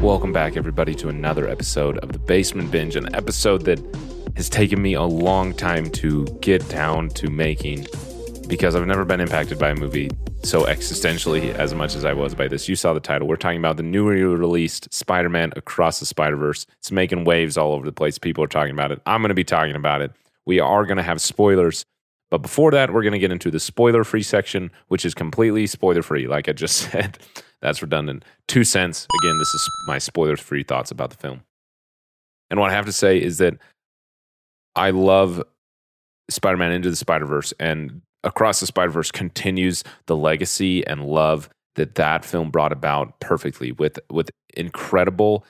Welcome back, everybody, to another episode of the Basement Binge, an episode that has taken me a long time to get down to making because I've never been impacted by a movie so existentially as much as I was by this. You saw the title. We're talking about the newly released Spider Man Across the Spider Verse. It's making waves all over the place. People are talking about it. I'm going to be talking about it. We are going to have spoilers. But before that, we're going to get into the spoiler free section, which is completely spoiler free. Like I just said, that's redundant. Two cents. Again, this is my spoiler free thoughts about the film. And what I have to say is that I love Spider Man Into the Spider Verse and Across the Spider Verse continues the legacy and love that that film brought about perfectly with, with incredible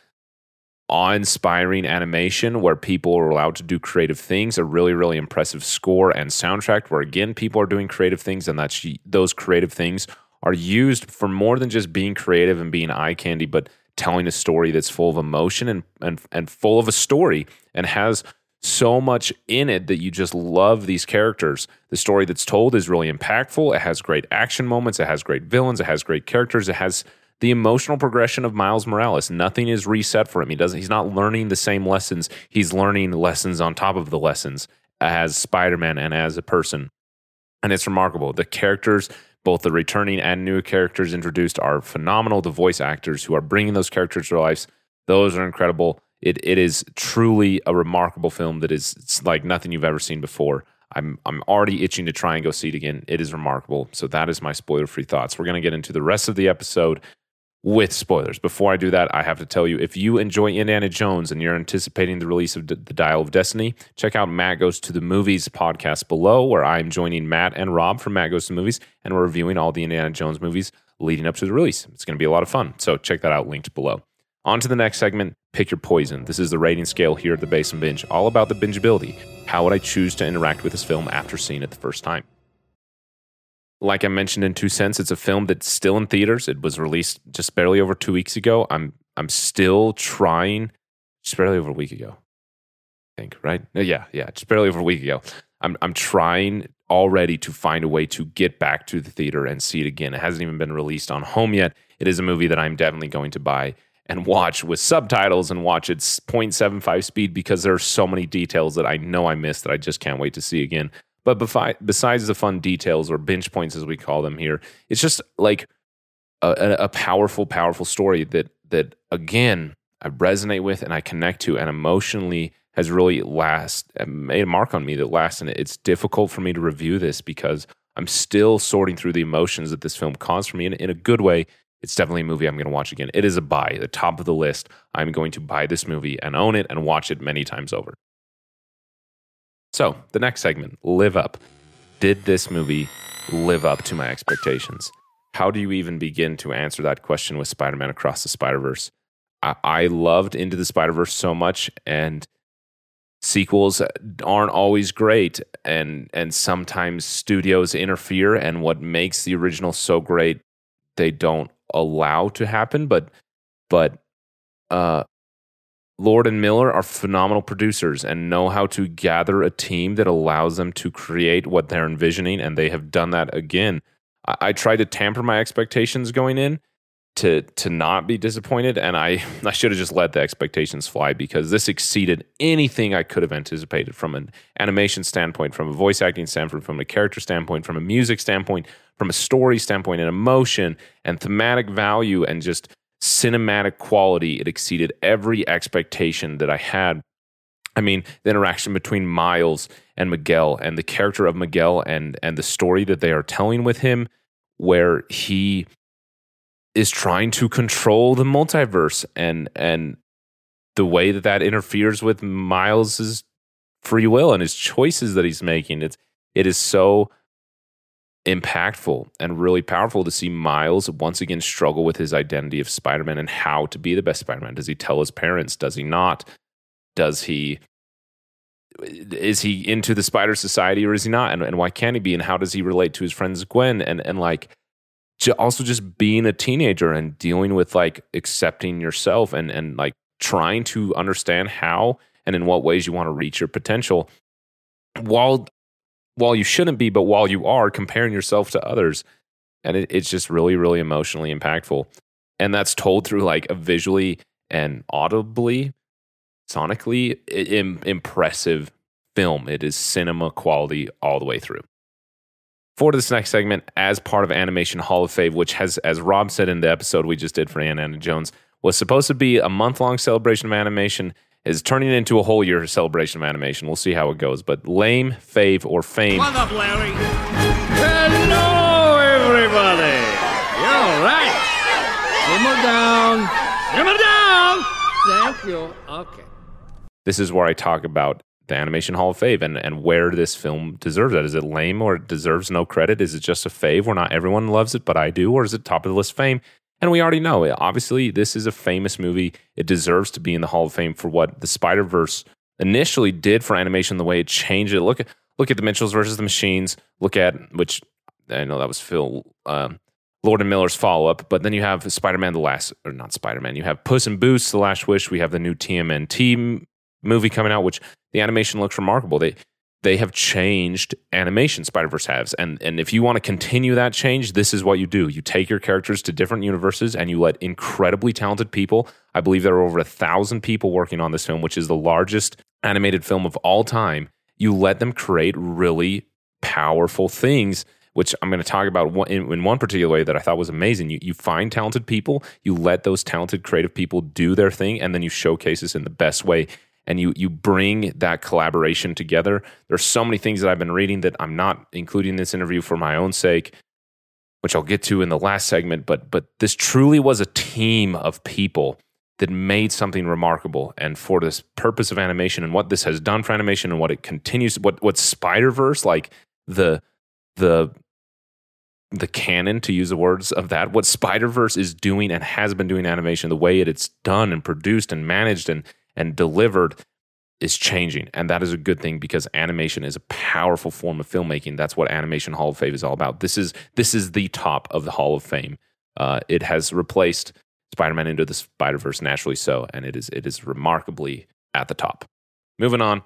awe-inspiring animation where people are allowed to do creative things a really really impressive score and soundtrack where again people are doing creative things and that's those creative things are used for more than just being creative and being eye candy but telling a story that's full of emotion and and, and full of a story and has so much in it that you just love these characters. The story that's told is really impactful. It has great action moments. It has great villains. It has great characters. It has the emotional progression of Miles Morales. Nothing is reset for him. He doesn't. He's not learning the same lessons. He's learning lessons on top of the lessons as Spider-Man and as a person. And it's remarkable. The characters, both the returning and new characters introduced, are phenomenal. The voice actors who are bringing those characters to life, those are incredible. It it is truly a remarkable film that is like nothing you've ever seen before. I'm I'm already itching to try and go see it again. It is remarkable. So that is my spoiler free thoughts. We're going to get into the rest of the episode with spoilers. Before I do that, I have to tell you if you enjoy Indiana Jones and you're anticipating the release of D- The Dial of Destiny, check out Matt Goes to the Movies podcast below, where I'm joining Matt and Rob from Matt Goes to the Movies, and we're reviewing all the Indiana Jones movies leading up to the release. It's going to be a lot of fun. So check that out, linked below. On to the next segment pick your poison. This is the rating scale here at the Basement Binge, all about the bingeability. How would I choose to interact with this film after seeing it the first time? Like I mentioned in Two Cents, it's a film that's still in theaters. It was released just barely over two weeks ago. I'm I'm still trying, just barely over a week ago. I think, right? Yeah, yeah, just barely over a week ago. I'm I'm trying already to find a way to get back to the theater and see it again. It hasn't even been released on home yet. It is a movie that I'm definitely going to buy and watch with subtitles and watch its 0.75 speed because there are so many details that I know I missed that I just can't wait to see again. But besides the fun details or binge points as we call them here, it's just like a, a powerful, powerful story that that again I resonate with and I connect to, and emotionally has really last uh, made a mark on me that lasts. And it's difficult for me to review this because I'm still sorting through the emotions that this film caused for me in, in a good way it's definitely a movie I'm going to watch again. It is a buy, the top of the list. I'm going to buy this movie and own it and watch it many times over. So, the next segment live up. Did this movie live up to my expectations? How do you even begin to answer that question with Spider Man Across the Spider Verse? I-, I loved Into the Spider Verse so much, and sequels aren't always great and and sometimes studios interfere and what makes the original so great they don't allow to happen but but uh Lord and Miller are phenomenal producers and know how to gather a team that allows them to create what they're envisioning, and they have done that again. I, I tried to tamper my expectations going in to to not be disappointed, and I I should have just let the expectations fly because this exceeded anything I could have anticipated from an animation standpoint, from a voice acting standpoint, from a character standpoint, from a music standpoint, from a story standpoint, and emotion and thematic value, and just cinematic quality, it exceeded every expectation that I had. I mean, the interaction between Miles and Miguel and the character of Miguel and and the story that they are telling with him where he is trying to control the multiverse and and the way that that interferes with Miles's free will and his choices that he's making it's it is so impactful and really powerful to see Miles once again struggle with his identity of Spider Man and how to be the best Spider Man. Does he tell his parents? Does he not? Does he. Is he into the Spider Society or is he not? And, and why can't he be? And how does he relate to his friends Gwen? And, and like, also just being a teenager and dealing with like accepting yourself and, and like trying to understand how and in what ways you want to reach your potential while while you shouldn't be, but while you are comparing yourself to others. And it, it's just really, really emotionally impactful. And that's told through like a visually and audibly, sonically Im- impressive film. It is cinema quality all the way through. For this next segment, as part of Animation Hall of Fame, which has, as Rob said in the episode we just did for Indiana Jones, was supposed to be a month long celebration of animation is turning into a whole year celebration of animation. We'll see how it goes. But lame, fave, or fame. What up, Larry? Hello, everybody. You're all right. Simmer down. Simmer down. Thank you. Okay. This is where I talk about the Animation Hall of Fame and, and where this film deserves it. Is it lame or it deserves no credit? Is it just a fave where not everyone loves it, but I do? Or is it top of the list fame? And we already know, it. obviously, this is a famous movie. It deserves to be in the Hall of Fame for what the Spider Verse initially did for animation, the way it changed it. Look at look at the Mitchells versus the Machines. Look at which I know that was Phil um, Lord and Miller's follow up, but then you have Spider Man: The Last, or not Spider Man. You have Puss in Boots: The Last Wish. We have the new TMNT movie coming out, which the animation looks remarkable. They they have changed animation spider-verse has. And and if you want to continue that change this is what you do. You take your characters to different universes and you let incredibly talented people i believe there are over a thousand people working on this film which is the largest animated film of all time you let them create really powerful things which i'm going to talk about in one particular way that i thought was amazing. You, you find talented people you let those talented creative people do their thing and then you showcase this in the best way and you you bring that collaboration together. There's so many things that I've been reading that I'm not including this interview for my own sake, which I'll get to in the last segment, but but this truly was a team of people that made something remarkable and for this purpose of animation and what this has done for animation and what it continues what what Spider-Verse like the the the canon to use the words of that what Spider-Verse is doing and has been doing animation the way it, it's done and produced and managed and and delivered is changing. And that is a good thing because animation is a powerful form of filmmaking. That's what Animation Hall of Fame is all about. This is this is the top of the Hall of Fame. Uh, it has replaced Spider-Man into the Spider-Verse naturally so, and it is it is remarkably at the top. Moving on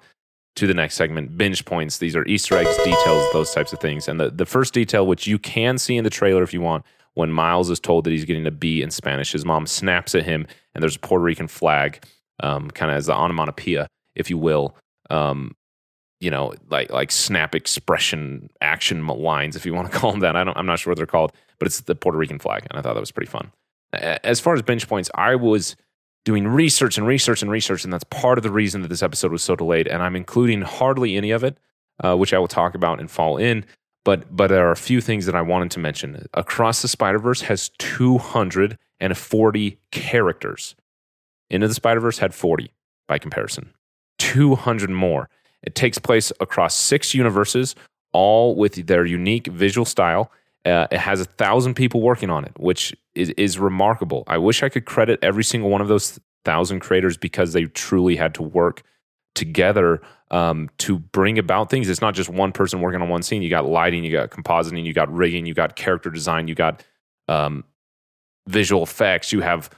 to the next segment, binge points. These are Easter eggs, details, those types of things. And the, the first detail, which you can see in the trailer if you want, when Miles is told that he's getting a B in Spanish, his mom snaps at him and there's a Puerto Rican flag um, kind of as the onomatopoeia, if you will. Um, you know, like like snap expression action lines, if you want to call them that. I don't, I'm not sure what they're called, but it's the Puerto Rican flag, and I thought that was pretty fun. As far as binge points, I was doing research and research and research, and that's part of the reason that this episode was so delayed. And I'm including hardly any of it, uh, which I will talk about and fall in. But but there are a few things that I wanted to mention. Across the Spider Verse has 240 characters. Into the Spider Verse had 40 by comparison, 200 more. It takes place across six universes, all with their unique visual style. Uh, it has a thousand people working on it, which is, is remarkable. I wish I could credit every single one of those thousand creators because they truly had to work together um, to bring about things. It's not just one person working on one scene. You got lighting, you got compositing, you got rigging, you got character design, you got um, visual effects, you have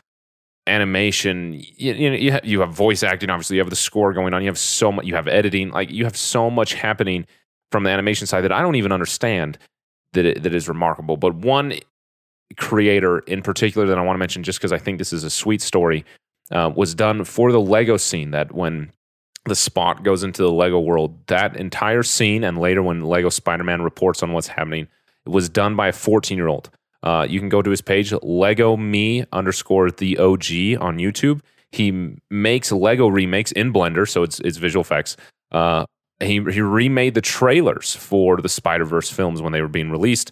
animation, you, you know, you have, you have voice acting. Obviously, you have the score going on. You have so much. You have editing. Like you have so much happening from the animation side that I don't even understand that it, that is remarkable. But one creator in particular that I want to mention, just because I think this is a sweet story, uh, was done for the Lego scene. That when the spot goes into the Lego world, that entire scene, and later when Lego Spider Man reports on what's happening, it was done by a 14 year old. Uh, you can go to his page, Lego Me underscore the OG on YouTube. He makes Lego remakes in Blender, so it's it's visual effects. Uh, he he remade the trailers for the Spider Verse films when they were being released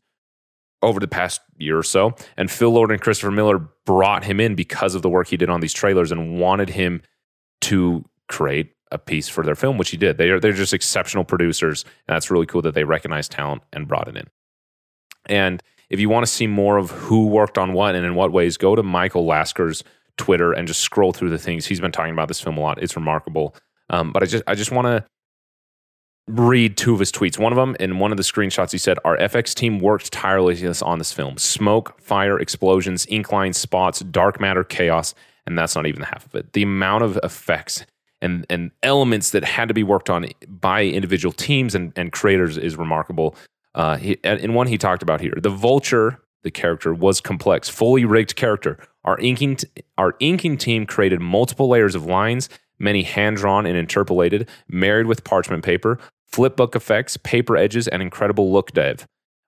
over the past year or so. And Phil Lord and Christopher Miller brought him in because of the work he did on these trailers and wanted him to create a piece for their film, which he did. They are they're just exceptional producers, and that's really cool that they recognized talent and brought it in. And if you want to see more of who worked on what and in what ways, go to Michael Lasker's Twitter and just scroll through the things he's been talking about this film a lot. It's remarkable. Um, but I just I just want to read two of his tweets. One of them in one of the screenshots, he said, Our FX team worked tirelessly on this film. Smoke, fire, explosions, ink lines, spots, dark matter, chaos, and that's not even half of it. The amount of effects and, and elements that had to be worked on by individual teams and, and creators is remarkable. Uh, he, in one he talked about here, the vulture, the character was complex, fully rigged character. Our inking, t- our inking team created multiple layers of lines, many hand drawn and interpolated, married with parchment paper, flipbook effects, paper edges, and incredible look dev.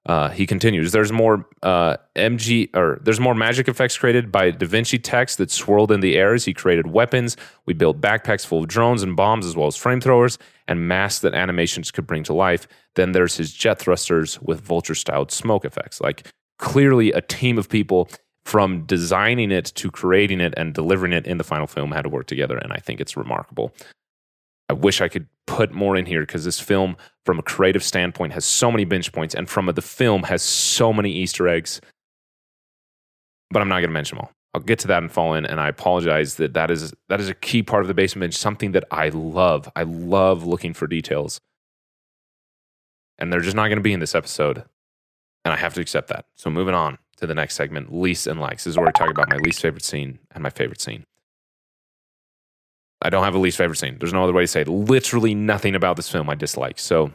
Uh, he continues. There's more uh, MG or there's more magic effects created by Da Vinci text that swirled in the air as he created weapons. We built backpacks full of drones and bombs, as well as frame throwers and masks that animations could bring to life. Then there's his jet thrusters with vulture-styled smoke effects. Like clearly, a team of people from designing it to creating it and delivering it in the final film had to work together, and I think it's remarkable. I wish I could put more in here because this film, from a creative standpoint, has so many binge points, and from a, the film has so many Easter eggs. But I'm not going to mention them all. I'll get to that and fall in, and I apologize that that is that is a key part of the basement binge, something that I love. I love looking for details, and they're just not going to be in this episode, and I have to accept that. So moving on to the next segment, least and likes. This is where we talk about my least favorite scene and my favorite scene. I don't have a least favorite scene. There's no other way to say it. Literally nothing about this film I dislike. So,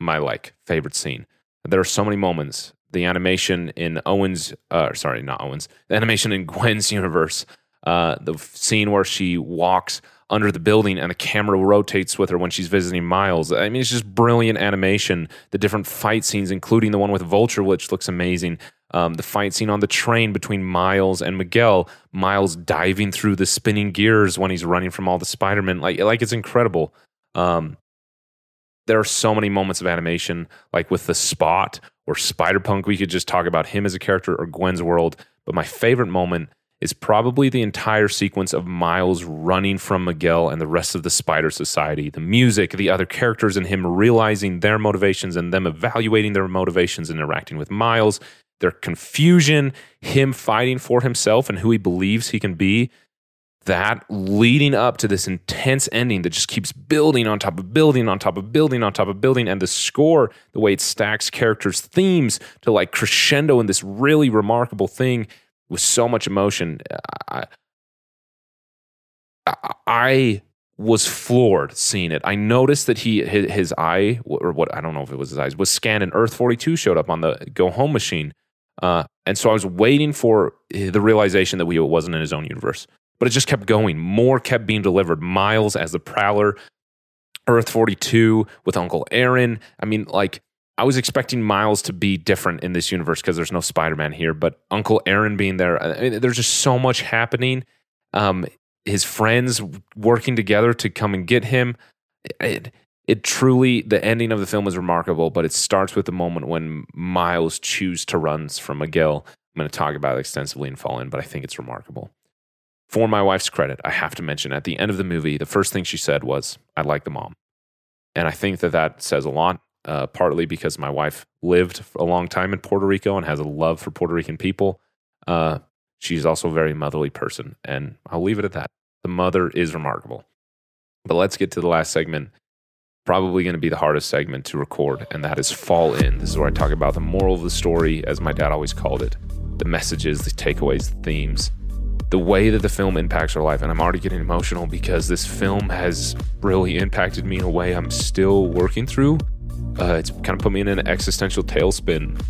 my like favorite scene. There are so many moments. The animation in Owen's, uh, sorry, not Owen's, the animation in Gwen's universe, uh, the scene where she walks under the building and the camera rotates with her when she's visiting Miles. I mean, it's just brilliant animation. The different fight scenes, including the one with Vulture, which looks amazing. Um, the fight scene on the train between Miles and Miguel, Miles diving through the spinning gears when he's running from all the Spider-Man, like like it's incredible. Um, there are so many moments of animation, like with the Spot or Spider Punk. We could just talk about him as a character or Gwen's world. But my favorite moment is probably the entire sequence of Miles running from Miguel and the rest of the Spider Society. The music, the other characters, and him realizing their motivations and them evaluating their motivations and interacting with Miles their confusion, him fighting for himself and who he believes he can be, that leading up to this intense ending that just keeps building on top of building on top of building on top of building and the score the way it stacks characters themes to like crescendo in this really remarkable thing with so much emotion i, I was floored seeing it. I noticed that he his, his, eye or what I don't know if it was his eyes was scanned and Earth 42 showed up on the go home machine uh, and so I was waiting for the realization that we wasn't in his own universe. But it just kept going. More kept being delivered. Miles as the Prowler, Earth 42 with Uncle Aaron. I mean, like, I was expecting Miles to be different in this universe because there's no Spider Man here, but Uncle Aaron being there, I mean, there's just so much happening. Um, his friends working together to come and get him. It, it truly the ending of the film is remarkable, but it starts with the moment when Miles chooses to run from Miguel. I'm going to talk about it extensively in Fallen, but I think it's remarkable. For my wife's credit, I have to mention at the end of the movie, the first thing she said was, "I like the mom," and I think that that says a lot. Uh, partly because my wife lived a long time in Puerto Rico and has a love for Puerto Rican people. Uh, she's also a very motherly person, and I'll leave it at that. The mother is remarkable. But let's get to the last segment. Probably going to be the hardest segment to record, and that is Fall In. This is where I talk about the moral of the story, as my dad always called it the messages, the takeaways, the themes, the way that the film impacts our life. And I'm already getting emotional because this film has really impacted me in a way I'm still working through. Uh, it's kind of put me in an existential tailspin.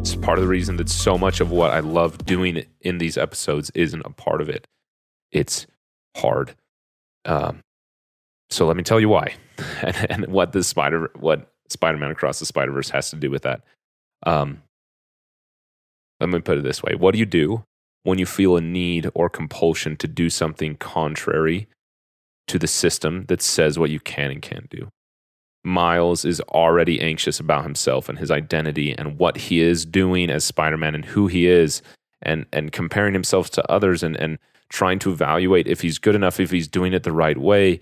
It's part of the reason that so much of what I love doing in these episodes isn't a part of it. It's hard. Um, so let me tell you why, and, and, what the spider, what Spider-Man Across the Spider-Verse has to do with that. Um, let me put it this way: What do you do when you feel a need or compulsion to do something contrary to the system that says what you can and can't do? Miles is already anxious about himself and his identity and what he is doing as Spider-Man and who he is, and and comparing himself to others and and trying to evaluate if he's good enough, if he's doing it the right way.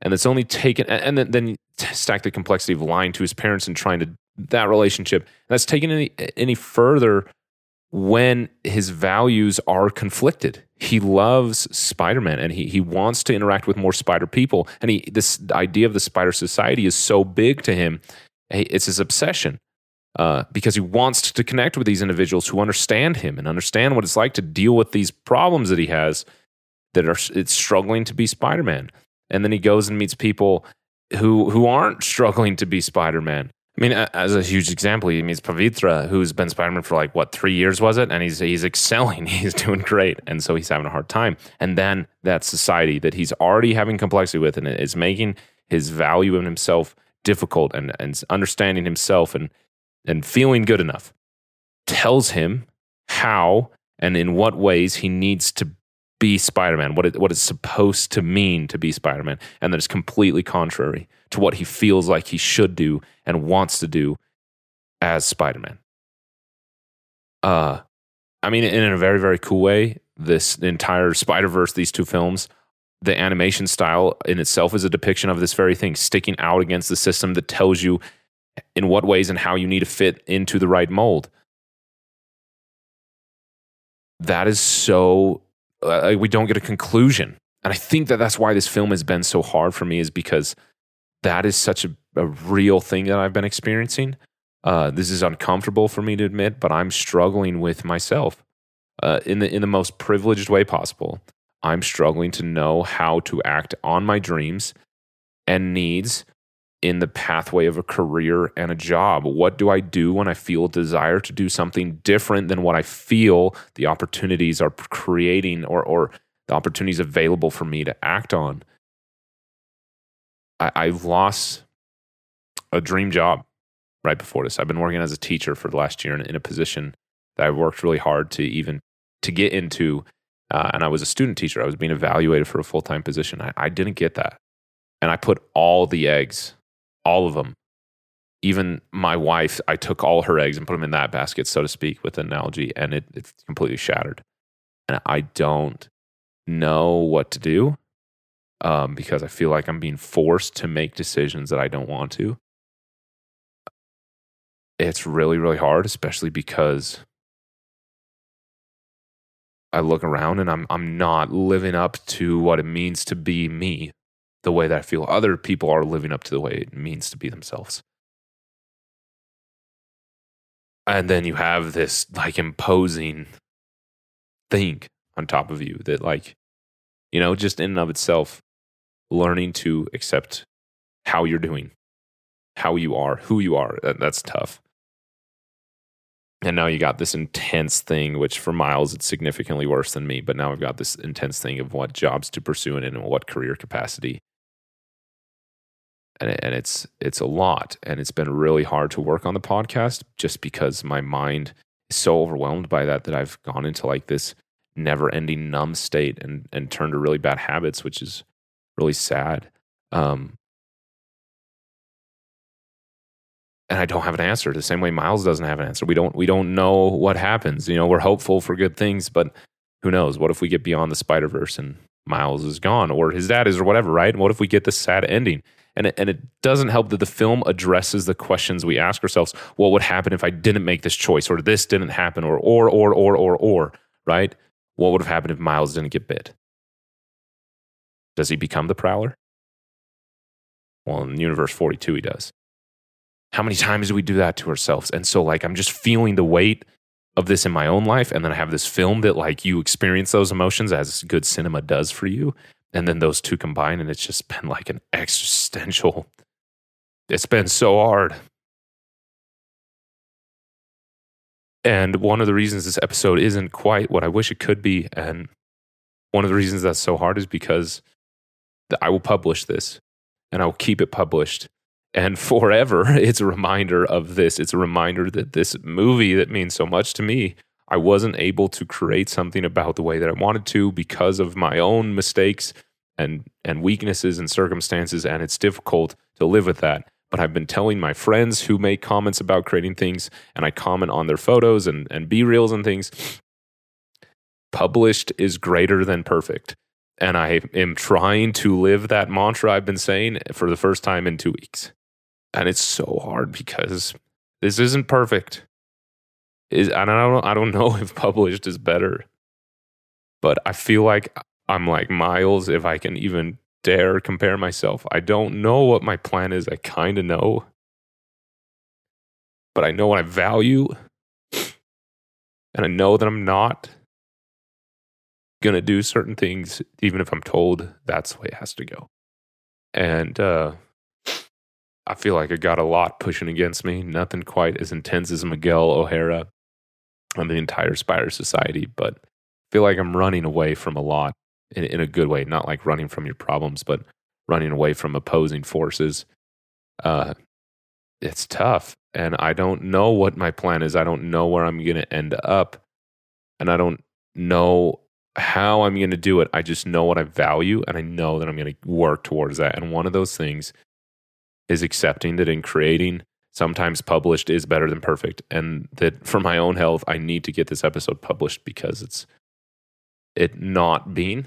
And it's only taken, and then, then stack the complexity of lying to his parents and trying to that relationship. That's taken any any further when his values are conflicted. He loves Spider-Man and he he wants to interact with more spider people. And he this idea of the spider society is so big to him. It's his obsession. Uh, because he wants to connect with these individuals who understand him and understand what it's like to deal with these problems that he has that are it's struggling to be Spider-Man. And then he goes and meets people who who aren't struggling to be Spider-Man. I mean, as a huge example, he meets Pavitra, who's been Spider-Man for like what three years was it, and he's he's excelling, he's doing great, and so he's having a hard time. And then that society that he's already having complexity with, and is making his value in himself difficult, and and understanding himself and and feeling good enough, tells him how and in what ways he needs to be Spider-Man, what it, what it's supposed to mean to be Spider-Man, and that it's completely contrary to what he feels like he should do and wants to do as Spider-Man. Uh, I mean, in a very very cool way, this entire Spider-Verse, these two films, the animation style in itself is a depiction of this very thing, sticking out against the system that tells you in what ways and how you need to fit into the right mold. That is so uh, we don't get a conclusion. And I think that that's why this film has been so hard for me is because that is such a, a real thing that I've been experiencing. Uh, this is uncomfortable for me to admit, but I'm struggling with myself uh, in the in the most privileged way possible. I'm struggling to know how to act on my dreams and needs in the pathway of a career and a job? What do I do when I feel a desire to do something different than what I feel the opportunities are creating or, or the opportunities available for me to act on? I, I've lost a dream job right before this. I've been working as a teacher for the last year in, in a position that I worked really hard to even to get into. Uh, and I was a student teacher. I was being evaluated for a full time position. I, I didn't get that. And I put all the eggs all of them. Even my wife, I took all her eggs and put them in that basket, so to speak, with an analogy, and it, it's completely shattered. And I don't know what to do um, because I feel like I'm being forced to make decisions that I don't want to. It's really, really hard, especially because I look around and I'm I'm not living up to what it means to be me the way that I feel other people are living up to the way it means to be themselves. And then you have this like imposing thing on top of you that, like, you know, just in and of itself, learning to accept how you're doing, how you are, who you are, that, that's tough. And now you got this intense thing, which for Miles, it's significantly worse than me. But now I've got this intense thing of what jobs to pursue and in what career capacity and, and it's it's a lot and it's been really hard to work on the podcast just because my mind is so overwhelmed by that that I've gone into like this never ending numb state and and turned to really bad habits which is really sad um and I don't have an answer. The same way Miles doesn't have an answer. We don't we don't know what happens you know we're hopeful for good things but who knows? What if we get beyond the spider verse and Miles is gone or his dad is or whatever right? And what if we get this sad ending? And it, and it doesn't help that the film addresses the questions we ask ourselves. What would happen if i didn't make this choice or this didn't happen or or or or or or right? What would have happened if miles didn't get bit? Does he become the prowler? Well, in Universe 42, he does. How many times do we do that to ourselves? And so, like, I'm just feeling the weight of this in my own life. And then I have this film that, like, you experience those emotions as good cinema does for you. And then those two combine, and it's just been like an existential. It's been so hard. And one of the reasons this episode isn't quite what I wish it could be, and one of the reasons that's so hard is because I will publish this and I will keep it published. And forever, it's a reminder of this. It's a reminder that this movie that means so much to me, I wasn't able to create something about the way that I wanted to because of my own mistakes and, and weaknesses and circumstances. And it's difficult to live with that but I've been telling my friends who make comments about creating things and I comment on their photos and, and B-reels and things. Published is greater than perfect. And I am trying to live that mantra I've been saying for the first time in two weeks. And it's so hard because this isn't perfect. Is and I don't I don't know if published is better. But I feel like I'm like miles if I can even dare compare myself. I don't know what my plan is. I kind of know. But I know what I value. And I know that I'm not to do certain things, even if I'm told that's the way it has to go. And uh, I feel like I got a lot pushing against me. Nothing quite as intense as Miguel O'Hara and the entire Spider Society, but I feel like I'm running away from a lot in, in a good way, not like running from your problems, but running away from opposing forces. Uh, it's tough. And I don't know what my plan is. I don't know where I'm going to end up. And I don't know how I'm going to do it. I just know what I value and I know that I'm going to work towards that. And one of those things is accepting that in creating, sometimes published is better than perfect. And that for my own health, I need to get this episode published because it's it not being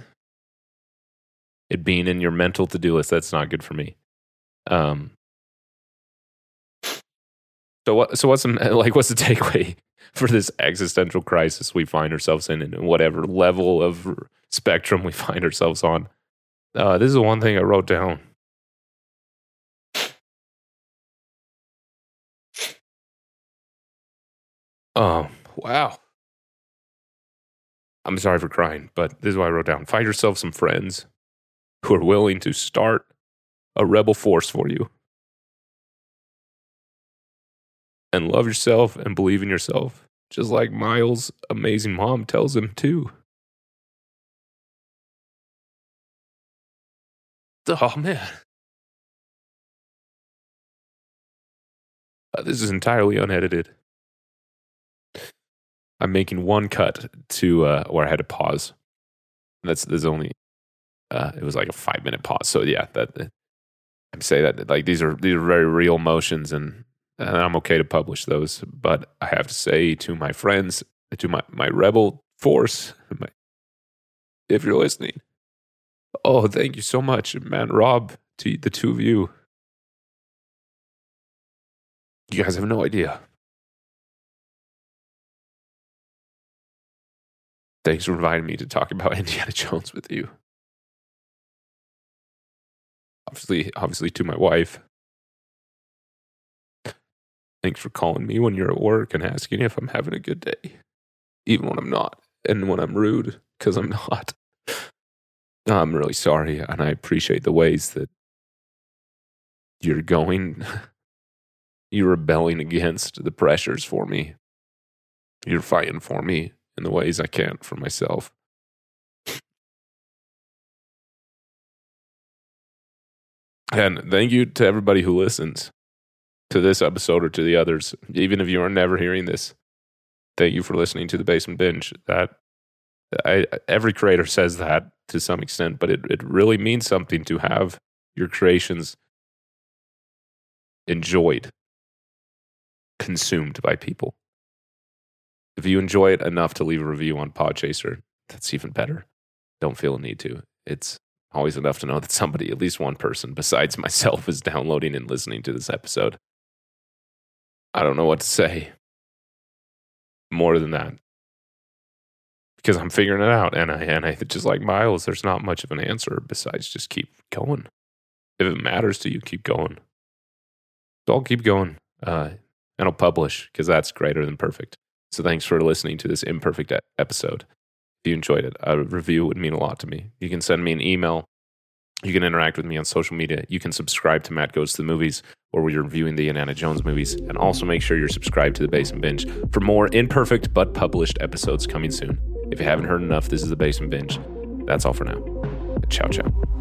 it being in your mental to do list. That's not good for me. Um, so what? So what's like? What's the takeaway for this existential crisis we find ourselves in, and whatever level of spectrum we find ourselves on? Uh, this is the one thing I wrote down. Oh wow! I'm sorry for crying, but this is what I wrote down. Find yourself some friends who are willing to start a rebel force for you. And love yourself and believe in yourself, just like Miles' amazing mom tells him to. Oh, man. Uh, this is entirely unedited. I'm making one cut to uh, where I had to pause. That's there's only uh, it was like a five minute pause. So yeah, that I'm say that like these are these are very real emotions, and and I'm okay to publish those. But I have to say to my friends, to my my rebel force, my, if you're listening, oh, thank you so much, man, Rob, to the two of you. You guys have no idea. Thanks for inviting me to talk about Indiana Jones with you. obviously obviously to my wife. Thanks for calling me when you're at work and asking if i'm having a good day even when i'm not and when i'm rude because i'm not. I'm really sorry and i appreciate the ways that you're going. You're rebelling against the pressures for me. You're fighting for me in the ways i can't for myself And thank you to everybody who listens to this episode or to the others, even if you are never hearing this. Thank you for listening to the Basement Binge. That I, every creator says that to some extent, but it, it really means something to have your creations enjoyed, consumed by people. If you enjoy it enough to leave a review on Podchaser, that's even better. Don't feel a need to. It's always enough to know that somebody, at least one person besides myself, is downloading and listening to this episode. I don't know what to say more than that because I'm figuring it out. And I, and I just like Miles, there's not much of an answer besides just keep going. if it matters to you, keep going. So I'll keep going uh, and I'll publish because that's greater than perfect. So thanks for listening to this imperfect episode. If you enjoyed it, a review would mean a lot to me. You can send me an email. You can interact with me on social media. You can subscribe to Matt Goes to the Movies, where we're reviewing the Indiana Jones movies. And also make sure you're subscribed to the Basement Binge for more imperfect but published episodes coming soon. If you haven't heard enough, this is the Basement Binge. That's all for now. Ciao, ciao.